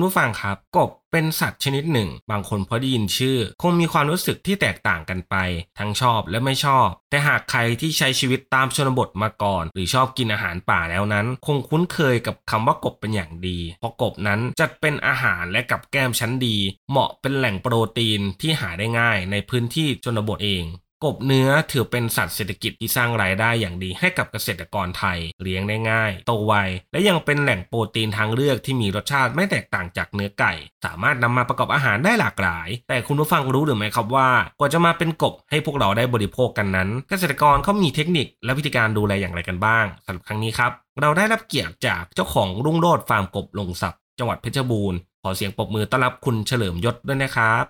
คุณผู้ฟังครับ กบเป็นสัตว์ชนิดหนึ่ง บางคนพอได้ยินชื่อ คงมีความรู้สึกที่แตกต่างกันไป ทั้งชอบและไม่ชอบ แต่หากใครที่ใช้ชีวิตตามชนบทมาก่อน หรือชอบกินอาหารป่าแล้วนั้น คงคุ้นเคยกับคำว่ากบเป็นอย่างดี เพราะกบนั้นจัดเป็นอาหารและกับแก้มชั้นดี เหมาะเป็นแหล่งโปรตีนที่หาได้ง่ายในพื้นที่ชนบทเอง กบเนื้อถือเป็นสัตว์เศรษฐกิจที่สร้างรายได้อย่างดีให้กับเกษตรกรไทย เลี้ยงได้ง่าย โตไว และยังเป็นแหล่งโปรตีนทางเลือกที่มีรสชาติไม่แตกต่างจากเนื้อไก่ สามารถนำมาประกอบอาหารได้หลากหลาย แต่คุณผู้ฟังรู้หรือไม่ครับว่ากว่าจะมาเป็นกบให้พวกเราได้บริโภคกันนั้น เกษตรกรเขามีเทคนิคและวิธีการดูแลอย่างไรกันบ้างสำหรับครั้งนี้ครับเราได้รับเกียรติจากเจ้าของรุ่งโรจน์ฟาร์มกบลงศัพท์จังหวัดเพชรบูรณ์ขอเสียงปรบมือต้อนรับคุณเฉลิมยศด้วยนะครับ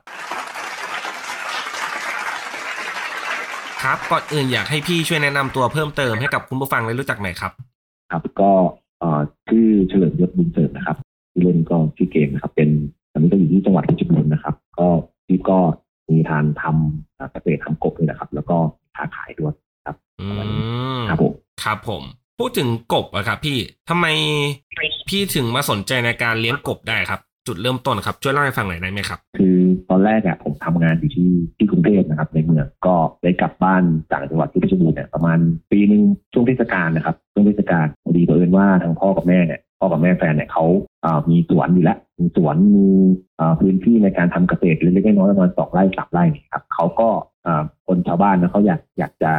ครับก่อนอื่นอยากให้พี่ช่วยแนะนำตัวเพิ่มเติมให้กับคุณผู้ฟังได้รู้จักหน่อยครับ ครับก็เอ่อชื่อเฉลิมยศบุญเสริมนะครับที่อเล่นก็ชื่อเกมนะครับ เป็นตอนนี้ก็อยู่ที่จังหวัดเพชรบูรณ์นะครับ ก็ที่ก็มีทานทำเกษตรทำกบนี่นะครับ แล้วก็ค้าขายด้วยครับอืมครับผมครับผม พูดถึงกบอะครับ พี่ทำไมพี่ถึงมาสนใจในการเลี้ยงกบได้ครับ จุดเริ่มต้นครับ ช่วยเล่าให้ฟังหน่อยได้ไหมครับ คือตอนแรกอะผมทำงานอยู่ที่ที่กรุงเทพนะครับ ในเมืองก็ได้กลับบ้านจากจังหวัดที่เพชรบูรณ์เนี่ยประมาณปีหนึ่งช่วงเทศกาลนะครับช่วงเทศกาลพอดีบังเอิญว่าทางพ่อกับแม่เนี่ยพ่อกับแม่แฟนเนี่ยเขาอ่ามีสวนอยู่แล้วมีสวนมีอ่าพื้นที่ในการทำเกษตรเล็กๆน้อยๆประมาณสองไร่สามไร่เนี่ยครับเขาก็อ่าคนชาวบ้านนะเขาอยากอยากจะ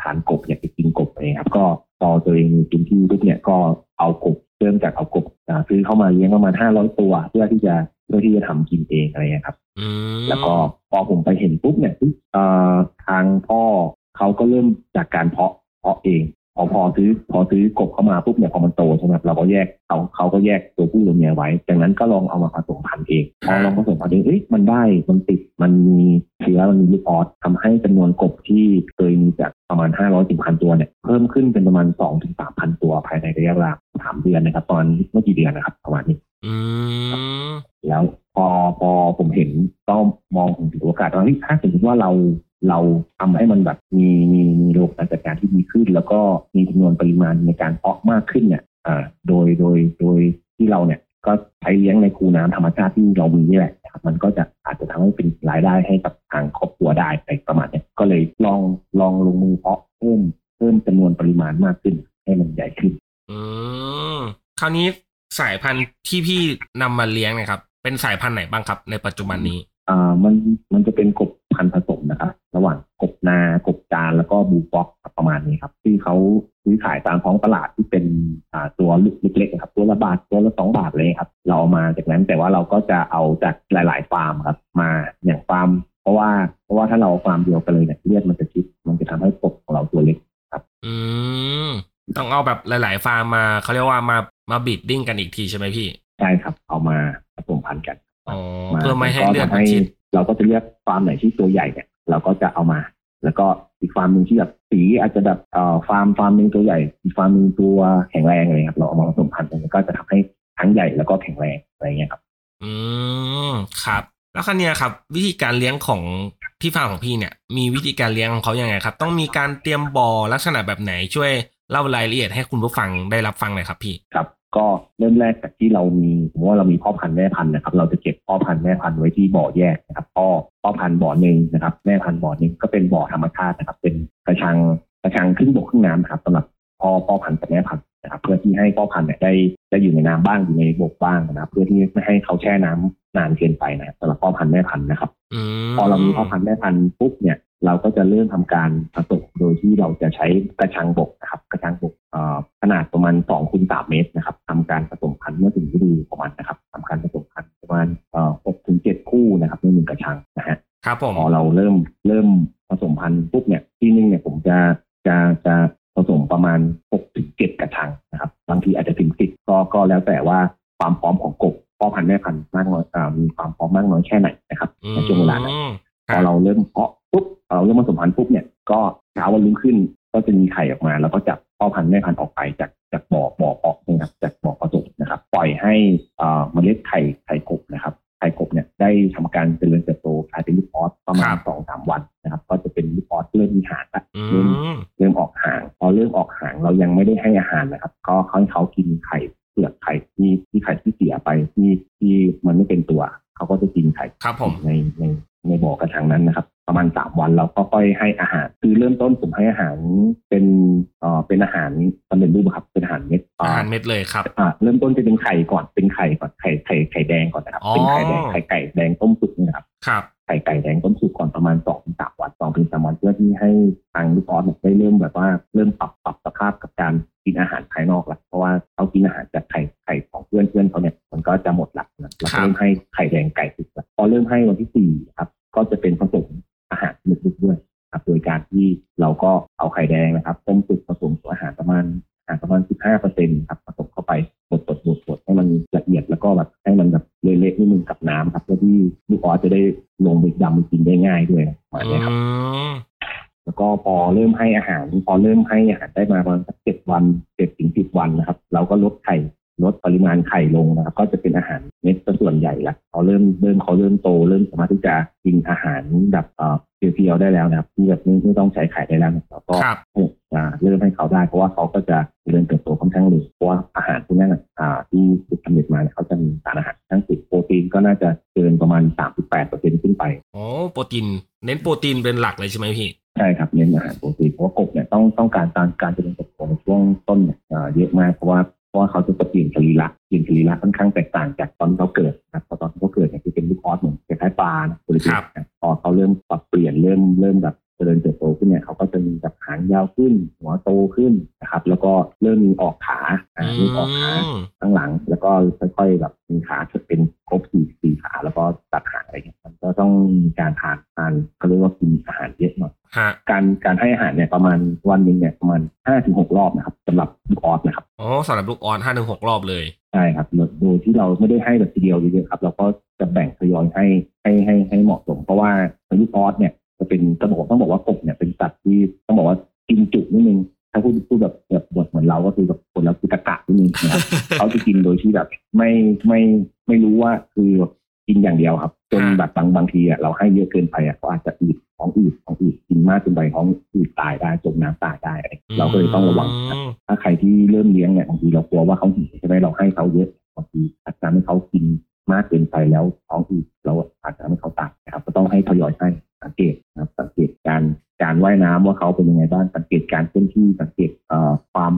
ทานกบอยากจะกินกบอะไรครับก็พอตัวเองมีพื้นที่ปุ๊บเนี่ยก็เอากบ เริ่มจากเอากบอ่าซื้อเข้ามาเลี้ยงประมาณห้าร้อยตัว เพื่อที่จะเพื่อที่จะทำกินเองอะไรเงี้ยครับอืมแล้วก็พอผมไปเห็นปุ๊บเนี่ยเอ่อทางพ่อเขาก็เริ่มจากการเพาะเพาะเองพ อพอซื้อพอซื้อกบเข้ามาปุ๊บเนี่ยพอมันโตใช่ไหมครับเราก็แยกเขาเขาก็แยกตัวผู้ตัวเมียไว้ จากนั้นก็ลองเอามาผสมพันธุ์เองพอลองผสมพันธุ์เองเอ้ยมันได้มันติดมันมีเชื้อมันมีลูกออสทำให้จำนวนกบที่เคยมีจากประมาณ 500ถึงพันตัวเนี่ยเพิ่มขึ้นเป็นประมาณ2ถึง3,000 ตัวภายในระยะเวลาสามเดือนนะครับ ตอนเมื่อกี่เดือนนะครับประมาณนี้อืมแล้วพอพอผมเห็นก็มองถึงโอกาสว่าเฮ้ยถ้าสมมติว่าเรา เราทำให้มันแบบมีมีมีระบบการจัดการที่ดีขึ้น แล้วก็มีจำนวนปริมาณในการเพาะมากขึ้นเนี่ยอ่าโดยโดยโดยที่เราเนี่ยก็ใช้เลี้ยงในคูน้ำธรรมชาติที่เรามีนี่แหละครับมันก็จะอาจจะทำให้เป็นรายได้ให้กับทางครอบครัวได้ไปประมาณเนี้ยก็เลยลองลองลงมือเพาะเพิ่มเพิ่มจำนวนปริมาณมากขึ้น ให้มันใหญ่ขึ้น อืมคราวนี้สายพันธุ์ที่พี่นำมาเลี้ยงนะครับ เป็นสายพันธุ์ไหนบ้างครับ ในปัจจุบันนี้ อ่ามันมันจะเป็นกบพันธุ์ผสมนะครับระหว่างกบนากบจานแล้วก็บูฟ็อกประมาณนี้ครับ ที่เขาซื้อขายตามท้องตลาดที่เป็นอ่าตัวเล็กๆนะครับตัวละบาทตัวละสองบาทเลยครับ เราเอามาจากนั้นแต่ว่าเราก็จะเอาจากหลายๆฟาร์มครับ มาอย่างฟาร์มเพราะว่าเพราะว่าถ้าเราเอาฟาร์มเดียวกันเลยเนี่ยเลือดมันจะชิดมันจะทำให้กบของเราตัวเล็กอืมต้องเอาแบบหลาย ๆ ฟาร์มมาเขาเรียกว่ามามา breeding กันอีกทีใช่ไหมพี่ใช่ครับ เอามาผสมพันธุ์กันอ๋อ เพื่อไม่ให้เลือดก็มันทำชิดเราก็จะเลือกฟาร์มไหนที่ตัวใหญ่เนี่ย เราก็จะเอามา แล้วก็อีกฟาร์มหนึ่งที่แบบสีอาจจะแบบเอ่อฟาร์มฟาร์มหนึ่งตัวใหญ่อีกฟาร์มหนึ่งตัวแข็งแรงเลยครับ เราเอามาผสมพันธุ์กันก็จะทำให้ทั้งใหญ่แล้วก็แข็งแรงอะไรเงี้ยครับ อืมครับ แล้วคันนี้ยครับ วิธีการเลี้ยงของที่ฟาร์มของพี่เนี่ย มีวิธีการเลี้ยงของเขายังไงครับ ต้องมีการเตรียมบ่อลักษณะแบบไหนช่วย เล่ารายละเอียดให้คุณผู้ฟังได้รับฟังหน่อยครับพี่ครับก็เริ่มแรกจากที่เรามีสมมติว่าเรามีพ่อพันธุ์แม่พันธุ์นะครับ เราจะเก็บพ่อพันธุ์แม่พันธุ์ไว้ที่บ่อแยกนะครับพ่อพ่อพันธุ์บ่อหนึ่งนะครับ แม่พันธุ์บ่อหนึ่งก็เป็นบ่อธรรมชาตินะครับ เป็นกระชังกระชังครึ่งบกครึ่งน้ำนะครับสำหรับพ่อพ่อพันธุ์กับแม่พันธุ์นะครับเพื่อที่ให้พ่อพันธุ์เนี่ยได้ได้อยู่ในน้ำบ้างอยู่ในบกบ้างนะครับ เพื่อที่ไม่ให้เขาแช่น้ำนานเกินไปนะครับสำหรับพ่อพันธุ์แม่พันธุ์นะครับอืมพอเรามีพ่อพันธุ์แม่พันธุ์ปุ๊บเนี่ย เราก็จะเริ่มทำการผสมโดยที่เราจะใช้กระชังบกนะครับ กระชังบกเอ่อขนาดประมาณ2คูณ3เมตรนะครับทำการผสมพันธุ์เมื่อถึงฤดูของมันนะครับทำการผสมพันธุ์นึ่งกระชังนะฮะครับผมพอเราเริ่มเริ่มผสมพันธุ์ปุ๊บเนี่ยที่นึงเนี่ยผมจะจะจะผสมประมาณ6ถึง7กระชังนะครับ บางทีอาจจะถึงสิบก็ก็แล้วแต่ว่าความพร้อมของกบพ่อพันธุ์แม่พันธุ์มากน้อยอ่ามีความพร้อมมากน้อยแค่ไหนนะครับในช่วงเวลานั้นอืมพอเราเริ่มเพาะปุ๊บ เราเริ่มผสมพันธุ์ปุ๊บเนี่ยก็เช้าวันรุ่งขึ้นก็จะมีไข่ออกมา แล้วก็จับพ่อพันธุ์แม่พันธุ์ออกไปจากจากบ่อบ่อเพาะนะครับจากบ่อผสมนะครับ ปล่อยให้อ่าเมล็ดไข่ไข่กบนะครับไข่กบเนี่ยได้ทำการเจริญเติบโตกลายเป็นลูกออสประมาณสองสามวันนะครับ ก็จะเป็นลูกออสเริ่มมีหางละอืเริ่มมเริ่มออกหางพอเริ่มออกหางเรายังไม่ได้ให้อาหารนะครับ ก็ให้เขากินไข่เปลือกไข่ที่ที่ไข่ที่เสียไปที่ที่มันไม่เป็นตัว เขาก็จะกินไข่ครับผมในในในบ่อกระชังนั้นนะครับ ประมาณสามวันเราก็ค่อยให้อาหาร คือเริ่มต้นผมให้อาหารเป็นเอ่อเป็นอาหารสำเร็จรูปครับเป็นอาหารเม็ดอาหารเม็ดเลยครับอ่าเริ่มต้นจะเป็นไข่ก่อนเป็นไข่ก่อนไข่ไข่ไข่แดงก่อนนะครับอ๋อเป็นไข่แดงไข่ไก่แดงต้มสุกนี่นะครับครับไข่ไก่แดงต้มสุกก่อนประมาณสองถึงสามวันสองถึงสามวันเพื่อที่ให้ทางลูกออสเนี่ยได้เริ่มแบบว่าเริ่มปรับปรับสภาพกับการกินอาหารภายนอกแล้วเพราะว่าเขากินอาหารจากไข่ไข่ของเพื่อนเพื่อนเขาเนี่ยมันก็จะหมดละนะแล้วก็เริ่มให้ไข่แดงไก่สุกแล้วพอเริ่มให้วันที่สี่ครับ ก็จะเป็นผสมอาหาร ลึกๆด้วยครับโดยการที่เราก็เอาไข่แดงนะครับต้มสุกผสมกับอาหารประมาณอาหารประมาณ 15เปอร์เซ็นต์ครับผสมเข้าไปบดบดบดบดให้มันละเอียดแล้วก็แบบให้มันแบบเละๆนิดนึงกับน้ำครับเพื่อที่ลูกออสจะได้ลงไปดำกินได้ง่ายด้วยประมาณอืนี้ครับมแล้วก็พอเริ่มให้อาหาร พอเริ่มให้อาหารได้มาประมาณสักเจ็ดวันเจ็ดถึงสิบวันนะครับ เราก็ลดไข่ ลดปริมาณไข่ลงนะครับ ก็จะเป็นอาหารเม็ดซะส่วนใหญ่ละพอเริ่มเริ่มเขาเริ่มโต เริ่มสามารถที่จะกินอาหารแบบเอ่อเพียวๆได้แล้วนะครับที่แบบไม่ไม่ต้องใช้ไข่ได้แล้วนะครับแล้วก็ครับอ่าเริ่มให้เขาได้เพราะว่าเขาก็จะเจริญเติบโตค่อนข้างเร็วเพราะว่าอาหารพวกนั้นอะอ่าที่ถูกกำเนิดมาเนี่ยเขาจะมีสารอาหารทั้งสิบโปรตีนก็น่าจะเกินประมาณ 38เปอร์เซ็นต์ขึ้นไปโอ้โปรตีนเน้นโปรตีนเป็นหลักเลยใช่ไหมพี่ใช่ครับเน้นอาหารโปรตีนเพราะว่ากบเนี่ยต้องต้องการการการเจริญเติบโตในช่วงต้นเนี่ยอ่าเยอะมากเพราะว่า เพราะว่าเขาจะเปลี่ยนสรีระเปลี่ยนสรีระค่อนข้างแตกต่างจากตอนที่เขาเกิดนะครับเพราะตอนที่เขาเกิดเนี่ยคือเป็นลูกออสเหมือนคล้ายๆปลานะตัวเล็กครับๆนะพอเขาเริ่มปรับเปลี่ยนเริ่มเริ่มแบบเจริญเติบโตขึ้นเนี่ยเขาก็จะมีแบบหางยาวขึ้น หัวโตขึ้นนะครับ แล้วก็เริ่มมีออกขาอ่าเริ่มออกขามข้างหลัง แล้วก็ค่อยๆแบบมีขาเป็นครบสี่สี่ขาแล้วก็ตัด ก็ต้องมีการทานทานเขาเรียกว่ากินอาหารเยอะหน่อยฮะการการให้อาหารเนี่ยประมาณวันหนึ่งเนี่ยประมาณห้าถึงหกรอบนะครับสำหรับลูกออสนะครับอ๋อสำหรับลูกออนห้าถึงหกรอบเลยใช่ครับโดยโดยที่เราไม่ได้ให้แบบทีเดียวเยอะๆครับ เราก็จะแบ่งทยอยให้ให้ให้ให้เหมาะสม เพราะว่าลูกออสเนี่ยจะเป็นต้องบอกต้องบอกว่ากบเนี่ยเป็นสัตว์ที่ต้องบอกว่ากินจุนิดนึงถ้าพูดพูดแบบแบบบทเหมือนเราก็คือแบบคนเราคือตะกะนิดนึงนะครับเขาจะกินโดยที่แบบไม่ไม่ไม่รู้ว่าคือแบบ กินอย่างเดียวครับ จนอ่าแบบบางบางทีอะเราให้เยอะเกินไปอะเขาอาจจะอืดท้องอืดท้องอืดกินมากเกินไปท้องอืดตายได้จมน้ำตายได้อะไรเราก็เลยต้องระวังครับอืมถ้าใครที่เริ่มเลี้ยงเนี่ยบางทีเรากลัวว่าเขาหิวใช่ไหมเราให้เขาเยอะบางทีอาจจะทำให้เขากินมากเกินไปแล้วท้องอืดเราอาจจะทำให้เขาตายนะครับ ก็ต้องให้ทยอยให้สังเกตนะครับสังเกตการการว่ายน้ำว่าเขาเป็นยังไงบ้างสังเกตการเคลื่อนที่สังเกตเอ่อความ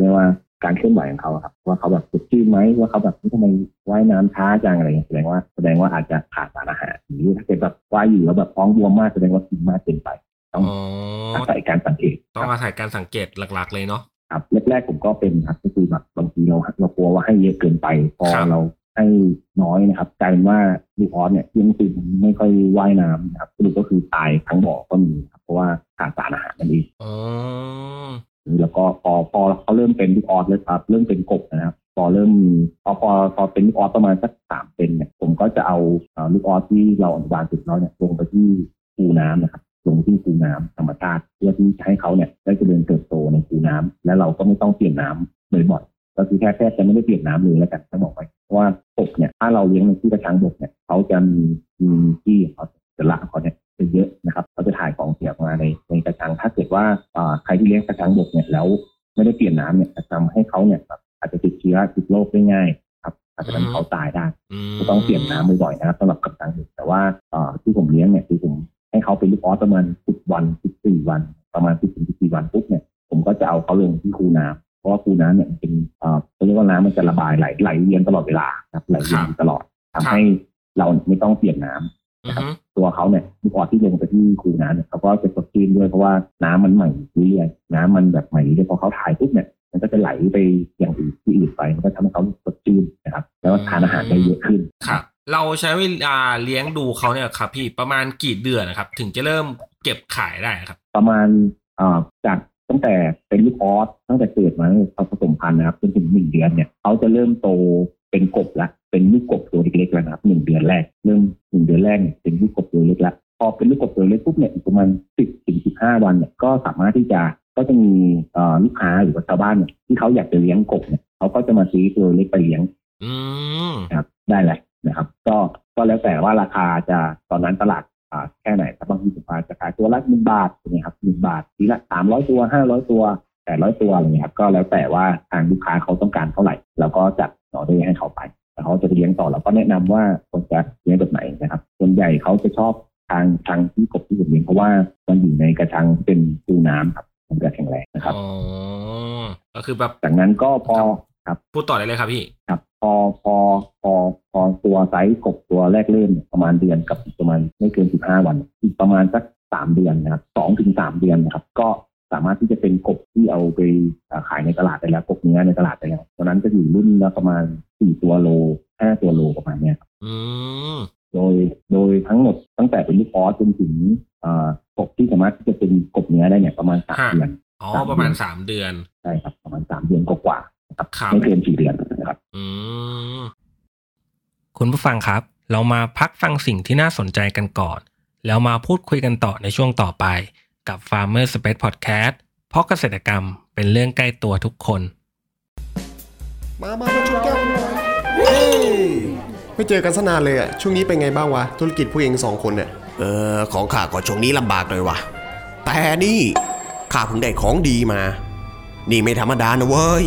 เรียกว่า การเคลื่อนไหวของเขาครับ ว่าเขาแบบสดชื่นไหมว่าเขาแบบเฮ้ยทำไมว่ายน้ำช้าจังอะไรเงี้ยแสดงว่าแสดงว่าอาจจะขาดสารอาหารหรือถ้าเกิดแบบว่ายอยู่แล้วแบบท้องบวมมากแสดงว่ากินมากเกินไป ต้องอ๋ออาศัยการสังเกต ต้องอาศัยการสังเกตหลัก ๆ เลยเนาะครับแรกๆผมก็เป็นครับก็คือแบบบางทีเราเรากลัวว่าให้เยอะเกินไป พอครับเราให้น้อยนะครับกลายเป็นว่าลูกออสเนี่ยยังตื่นไม่ค่อยว่ายน้ำนะครับสรุปก็คือตายทั้งบ่อก็มีครับเพราะว่าขาดสารอาหารนั่นเองอ๋อ แล้วก็พอพอเขาเริ่มเป็นลูกออสเลยครับ เริ่มเป็นกบนะครับพอเริ่มพอพอพอเป็นลูกออสประมาณสักสามเป็นเนี่ยผมก็จะเอาลูกออสที่เราอนุบาลสุดแล้วเนี่ยลงไปที่คูน้ำนะครับลงที่คูน้ำธรรมชาติเพื่อที่จะให้เขาเนี่ยได้เจริญเติบโตในคูน้ำและเราก็ไม่ต้องเปลี่ยนน้ำบ่อยๆก็คือแค่แค่จะไม่ได้เปลี่ยนน้ำเลยแล้วกันต้องบอกไว้ว่ากบเนี่ยถ้าเราเลี้ยงในที่กระชังบกเนี่ยเขาจะมีมีที่เขาจะละ ว่าอ่าใครที่เลี้ยงกระชังบกเนี่ยแล้วไม่ได้เปลี่ยนน้ำเนี่ยจะทำให้เขาเนี่ยแบบอาจจะติดเชื้อติดโรคได้ง่ายครับอาจจะทำให้เขาตายได้มก็ต้องเปลี่ยนน้ำบ่อยๆนะครับสำหรับกัปตันหนึ่งแต่ว่าเอ่อที่ผมเลี้ยงเนี่ยคือผมให้เขาเป็นลูกออสประมาณ10วัน14วัน ประมาณ10ถึง14วันปุ๊บเนี่ยผมก็จะเอาเขาลงที่คูน้ำเพราะว่าคูน้ำเนี่ยมันเป็นเอ่อเขาเรียกว่าน้ำมันจะระบายไหลไหลเวียนตลอดเวลาครับไหลเวียนอยู่ตลอดทำให้เราไม่ต้องเปลี่ยนน้ำอือฮึ ตัวเขาเนี่ยลูกออสที่ลงไปที่คูน้ำเนี่ยเขาก็จะสดชื่นด้วยเพราะว่าน้ำมันใหม่เรื่อยๆน้ำมันแบบใหม่เรื่อยๆพอเขาถ่ายปุ๊บเนี่ยมันก็จะไหลไปอย่างอื่นที่อื่นไปมันก็ทำให้เขาสดชื่นนะครับ แล้วก็ทานอาหารได้เยอะขึ้นครับเราใช้เวลาเลี้ยงดูเขาเนี่ยครับ พี่ประมาณกี่เดือนนะครับ ถึงจะเริ่มเก็บขายได้ครับ ประมาณอ่าจาก ตั้งแต่เป็นลูกออสตั้งแต่เกิดมาเขาผสมพันธุ์นะครับจนถึงหนึ่งเดือนเนี่ยเขาจะเริ่มโตเป็นกบละเป็นลูกกบตัวเล็กๆแล้วนะครับหนึ่งเดือนแรกเริ่มหนึ่งเดือนแรกเนี่ยเป็นลูกกบตัวเล็กละพอเป็นลูกกบตัวเล็กปุ๊บเนี่ยอีกประมาณสิบถึงสิบห้าวันเนี่ยก็สามารถที่จะก็จะมีเอ่อลูกค้าหรือว่าชาวบ้านเนี่ยที่เขาอยากจะเลี้ยงกบเนี่ยเขาก็จะมาซื้อตัวเล็กไปเลี้ยงอืมนะครับได้แหละนะครับ ก็ก็แล้วแต่ว่าราคาจะตอนนั้นตลาดอ่า แค่ไหนถ้าบางทีผมอาจจะขายตัวละหนึ่งบาทใช่ไหมครับหนึ่งบาททีละสามร้อยตัวห้าร้อยตัวแปดร้อยตัวอะไรเงี้ยครับก็แล้วแต่ว่าทางลูกค้าเขาต้องการเท่าไหร่เราก็จัดออเดอร์ให้เขาไปแต่เขาจะเลี้ยงต่อเราก็แนะนำว่าควรจะเลี้ยงแบบไหนนะครับ ส่วนใหญ่เขาจะชอบทางทางที่กบที่ผมเลี้ยงเพราะว่ามันอยู่ในกระชังเป็นตูน้ำครับมันจะแข็งแรงนะครับอ๋อก็คือแบบจากนั้นก็พอ พูดต่อได้เลยครับพี่ครับพอพอพอพอตัวไซส์กบตัวแรกเริ่มเนี่ยประมาณเดือนกับอีกประมาณไม่เกินสิบห้าวันอีกประมาณสักสามเดือนนะครับสองถึงสามเดือนนะครับ ก็สามารถที่จะเป็นกบที่เอาไปอ่าขายในตลาดได้แล้วกบเนื้อในตลาดได้แล้วตอนนั้นจะอยู่รุ่นละประมาณสี่ตัวโลห้าตัวโลประมาณเนี้ยครับอืมโดยโดยทั้งหมดตั้งแต่เป็นลูกออสจนถึงอ่ากบที่สามารถที่จะเป็นกบเนื้อได้เนี่ยประมาณสามเดือนอ๋อสามเดือนประมาณสามเดือนใช่ครับประมาณสามเดือนกว่า ๆนะครับครับไม่เกินสี่เดือนนะครับอืมคุณผู้ฟังครับ เรามาพักฟังสิ่งที่น่าสนใจกันก่อน แล้วมาพูดคุยกันต่อในช่วงต่อไปกับ Farmer Space Podcast เพราะเกษตรกรรมเป็นเรื่องใกล้ตัวทุกคน มามามาชนแก้วกันหน่อยเฮ้ยไม่เจอกันสนานเลยอะช่วงนี้เป็นไงบ้างวะ ธุรกิจพวกเองสองคนเนี่ยเออ ของข้าก็ช่วงนี้ลำบากเลยว่ะแต่นี่ข้าเพิ่งได้ของดีมา นี่ไม่ธรรมดานะเว้ย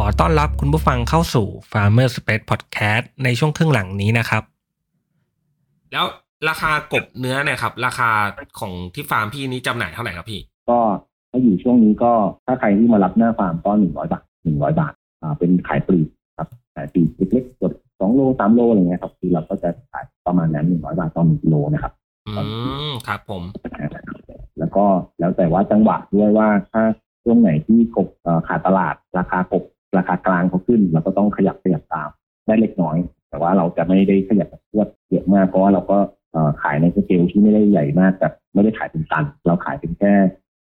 ขอต้อนรับคุณผู้ฟังเข้าสู่ Farmer Space Podcast ในช่วงครึ่งหลังนี้นะครับ แล้วราคากบเนื้อเนี่ยครับ ราคาของที่ฟาร์มพี่นี้จำหน่ายเท่าไหร่ครับพี่ ก็ถ้าอยู่ช่วงนี้ก็ถ้าใครที่มารับหน้าฟาร์มก็หนึ่งร้อยบาทหนึ่งร้อยบาทอ่าเป็นขายปลีกครับขายปลีกเล็กๆกดสองโลสามโลอะไรเงี้ยครับที่เราก็จะขายประมาณนั้นหนึ่งร้อยบาทต่อหนึ่งกิโลนะครับอืมครับผม แล้วก็แล้วแต่ว่าจังหวะด้วยว่าถ้าช่วงไหนที่กบเอ่อขาดตลาดราคากบ ราคากลางเขาขึ้นเราก็ต้องขยับขยับตามได้เล็กน้อย แต่ว่าเราจะไม่ได้ขยับพรวดเยอะมากเพราะว่าเราก็เอ่อขายในสเกลที่ไม่ได้ใหญ่มากแต่ไม่ได้ขายเป็นตัน เราขายเป็นแค่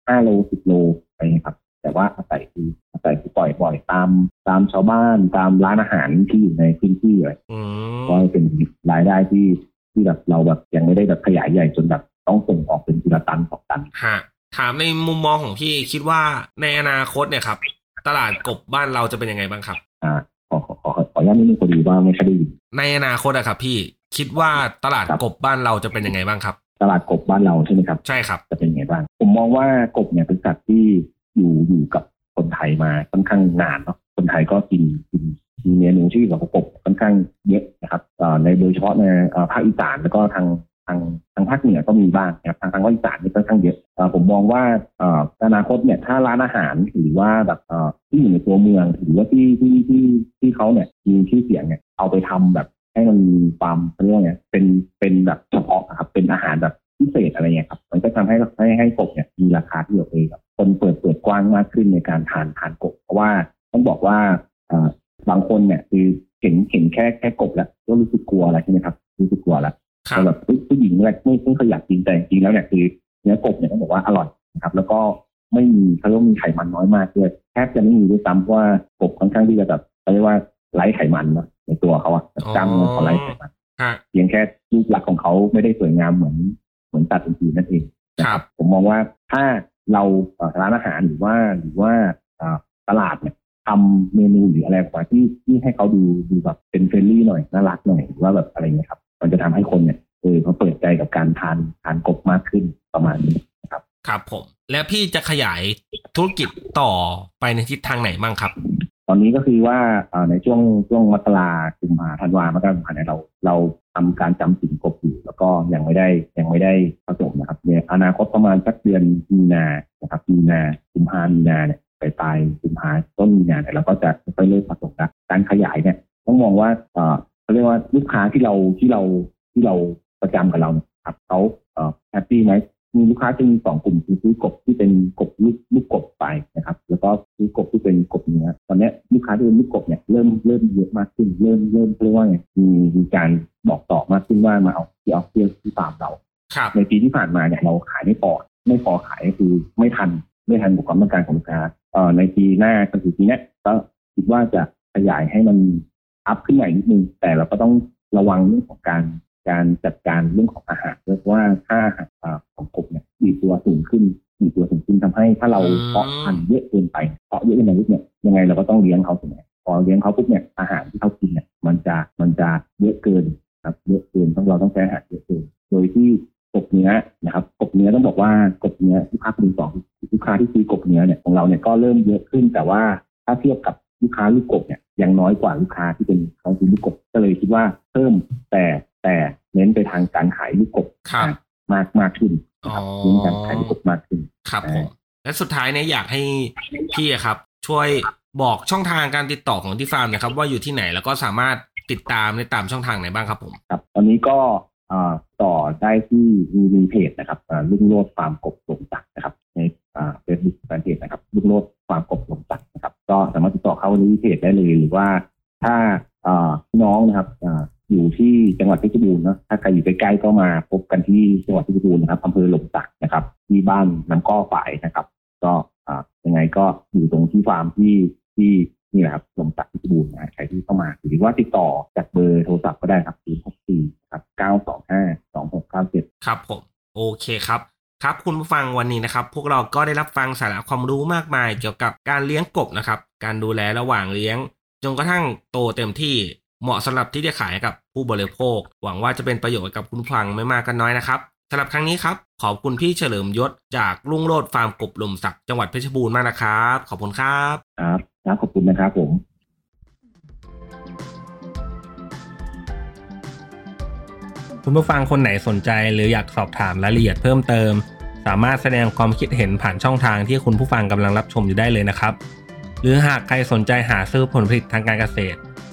ห้าโลสิบโลอะไรเงี้ยครับ แต่ว่าอาศัยคืออาศัยคือปล่อยปล่อยตามตามชาวบ้านตามร้านอาหารที่อยู่ในพื้นที่เลยอืมก็เป็นรายได้ที่ที่แบบเราแบบยังไม่ได้แบบขยายใหญ่จนแบบต้องส่งออกเป็นทีละตันสองตันฮะถามในมุมมองของพี่คิดว่าในอนาคตเนี่ยครับ ตลาดกบบ้านเราจะเป็นยังไงบ้างครับ อ่าขอขอขอขออนุญาตนิดนึงพอดีว่าไม่ค่อยได้ยินในอนาคตอะครับ พี่คิดว่าตลาดครับกบบ้านเราจะเป็นยังไงบ้างครับ ตลาดกบบ้านเราใช่ไหมครับ ใช่ครับจะเป็นยังไงบ้าง ผมมองว่ากบเนี่ยเป็นสัตว์ที่อยู่อยู่กับคนไทยมาค่อนข้างนานเนาะคนไทยก็กินกินมีเมนูที่เกี่ยวกับกบค่อนข้างเยอะนะครับเอ่อในโดยเฉพาะในเอ่อภาคอีสานแล้วก็ทาง ทางทางภาคเหนือก็มีบ้างนะครับทางทางภาคอีสานนี่ค่อนข้างเยอะเอ่อผมมองว่าเอ่ออนาคตเนี่ยถ้าร้านอาหารหรือว่าแบบเอ่อที่อยู่ในตัวเมืองหรือว่าที่ที่ที่ที่เขาเนี่ยมีชื่อเสียงเนี่ยเอาไปทำแบบให้มันมีความเขาเรียกว่าไงเป็นเป็นแบบเฉพาะอะครับเป็นอาหารแบบพิเศษอะไรเงี้ยครับมันก็ทำให้ให้ให้กบเนี่ยมีราคาที่โอเคครับคนเปิดเปิดกว้างมากขึ้นในการทานทานกบเพราะว่าต้องบอกว่าเอ่อบางคนเนี่ยคือเห็นเห็นแค่แค่กบแล้วก็รู้สึกกลัวแล้วใช่ไหมครับรู้สึกกลัวแล้วครับแต่แบบเฮ้ย ผู้หญิงเนี่ยไม่ไม่เคยอยากกินแต่จริงๆแล้วเนี่ยคือเนื้อกบเนี่ยต้องบอกว่าอร่อยนะครับ แล้วก็ไม่มีเขาเรียกว่ามีไขมันน้อยมากด้วยแทบจะไม่มีด้วยซ้ำเพราะว่ากบค่อนข้างที่จะแบบเขาเรียกว่าไร้ไขมันเนอะในตัวเขาอะกล้ามเนื้อเขาไร้ไขมันฮะเพียงแค่รูปลักษณ์ของเขาไม่ได้สวยงามเหมือนเหมือนสัตว์อื่นๆนั่นเองครับ ผมมองว่าถ้าเราเอ่อร้านอาหารหรือว่าหรือว่าเอ่อตลาดเนี่ยทำเมนูหรืออะไรออกมาที่ที่ให้เขาดูดูแบบเป็น friendly หน่อยน่ารักหน่อยหรือว่าแบบอะไรเงี้ยครับ มันจะทำให้คนเนี่ย เออเขาเปิดใจกับการทานทานกบมากขึ้นประมาณนี้นะครับ ครับผม แล้วพี่จะขยายธุรกิจต่อไปในทิศทางไหนบ้างครับ ตอนนี้ก็คือว่าเอ่อในช่วงช่วงมกราคุมภาธันวามกราคุมภาเนี่ยเราเราทำการจำสินกบอยู่แล้วก็ยังไม่ได้ยังไม่ได้ผสมนะครับเนี่ยอนาคตประมาณสักเดือนมีนานะครับมีนาคุมภามีนาเนี่ยไปปลายคุมภาต้นมีนาเนี่ยเราก็จะค่อยๆเริ่มผสมนะการขยายเนี่ยต้องมองว่าเอ่อเขาเรียกว่าลูกค้าที่เราที่เราที่เรา ประจำกับเราเนี่ยครับเขาเอ่อแฮปปี้ไหมมีลูกค้าจะมีสองกลุ่มคือซื้อกบที่เป็นกบลูกลูกกบไปนะครับ แล้วก็ซื้อกบที่เป็นกบเนื้อตอนเนี้ยลูกค้าที่เป็นลูกกบเนี่ยเริ่มเริ่มเยอะมากขึ้น เริ่มเริ่มเรียกว่าไงมีมีการบอกต่อมากขึ้นว่ามาเอาที่เอาเที่ยวที่ฟาร์มเราครับในปีที่ผ่านมาเนี่ยเราขายไม่พอไม่พอขายก็คือไม่ทันไม่ทันกับความต้องการของลูกค้าเอ่อในปีหน้าก็คือปีเนี้ยก็คิดว่าจะขยายให้มันอัพขึ้นใหม่นิดนึงแต่เราก็ต้องระวังเรื่องของการ การจัดการเรื่องของอาหารเพราะว่าถ้าอาหารของกบเนี่ยมีตัวสูงขึ้นมีตัวสูงขึ้นทำให้ถ้าเราเพาะพันธุ์เยอะเกินไปเพาะเยอะเกินไปเนี่ยยังไงเราก็ต้องเลี้ยงเขาถูกไหมพอเลี้ยงเขาปุ๊บเนี่ยอาหารที่เขากินเนี่ยมันจะมันจะเยอะเกินครับเยอะเกินต้องเราต้องใช้อาหารเยอะเกินโดยที่กบเนื้อนะครับกบเนื้อต้องบอกว่ากบเนื้อลูกค้าคนที่สองลูกค้าที่ซื้อกบเนื้อเนี่ยของเราเนี่ยก็เริ่มเยอะขึ้นแต่ว่าถ้าเทียบกับลูกค้าลูกกบเนี่ยยังน้อยกว่าลูกค้าที่เป็นเขาซื้อลูกกบก็เลยคิดว่าเพิ่มแต่ แต่เน้นไปทางการขายลูกกบครับมากมากขึ้นนะครับอ๋อเน้นการขายลูกกบมากขึ้นครับผมและสุดท้ายเนี่ยอยากให้พี่อะครับ ช่วยบอกช่องทางการติดต่อของที่ฟาร์มหนะครับ ว่าอยู่ที่ไหนแล้วก็สามารถติดตามในตามช่องทางไหนบ้างครับผมครับ ตอนนี้ก็เอ่อต่อได้ที่มีมีเพจนะครับอ่าลุงโลดฟาร์มกบหลงจักรนะครับ ในเฟซบุ๊กแฟนเพจนะครับลุงโลดฟาร์มกบหลงจักรนะครับ ก็สามารถติดต่อเข้าที่เพจได้เลยหรือว่าถ้าเอ่อพี่น้องนะครับ อยู่ที่จังหวัดเพชรบูรณ์นะถ้าใครอยู่ใกล้ๆก็มาพบกันที่จังหวัดเพชรบูรณ์นะครับอำเภอหลงจักนะครับ ที่บ้านน้ำก้อฝายนะครับ ก็อ่ายังไงก็อยู่ตรงที่ฟาร์มที่ที่นี่แหละครับลงจักเพชรบูรณ์นะใครที่เข้ามาหรือว่าติดต่อจากเบอร์โทรศัพท์ก็ได้ครับ0 6 4ครับ925 2697 ครับผมโอเคครับ ครับคุณผู้ฟังวันนี้นะครับ พวกเราก็ได้รับฟังสาระความรู้มากมายเกี่ยวกับการเลี้ยงกบนะครับ การดูแลระหว่างเลี้ยง จนกระทั่งโตเต็มที่ เหมาะสำหรับที่จะขายให้กับผู้บริโภค หวังว่าจะเป็นประโยชน์กับคุณผู้ฟังไม่มากก็น้อยนะครับสำหรับครั้งนี้ครับขอบคุณพี่เฉลิมยศจากลุงโรดฟาร์มกบลมศักดิ์จังหวัดเพชรบูรณ์มากนะครับ ขอบคุณครับครับครับขอบคุณนะครับผมคุณผู้ฟังคนไหนสนใจหรืออยากสอบถามรายละเอียดเพิ่มเติม สามารถแสดงความคิดเห็นผ่านช่องทางที่คุณผู้ฟังกำลังรับชมอยู่ได้เลยนะครับ หรือหากใครสนใจหาซื้อผลผลิตทางการเกษตร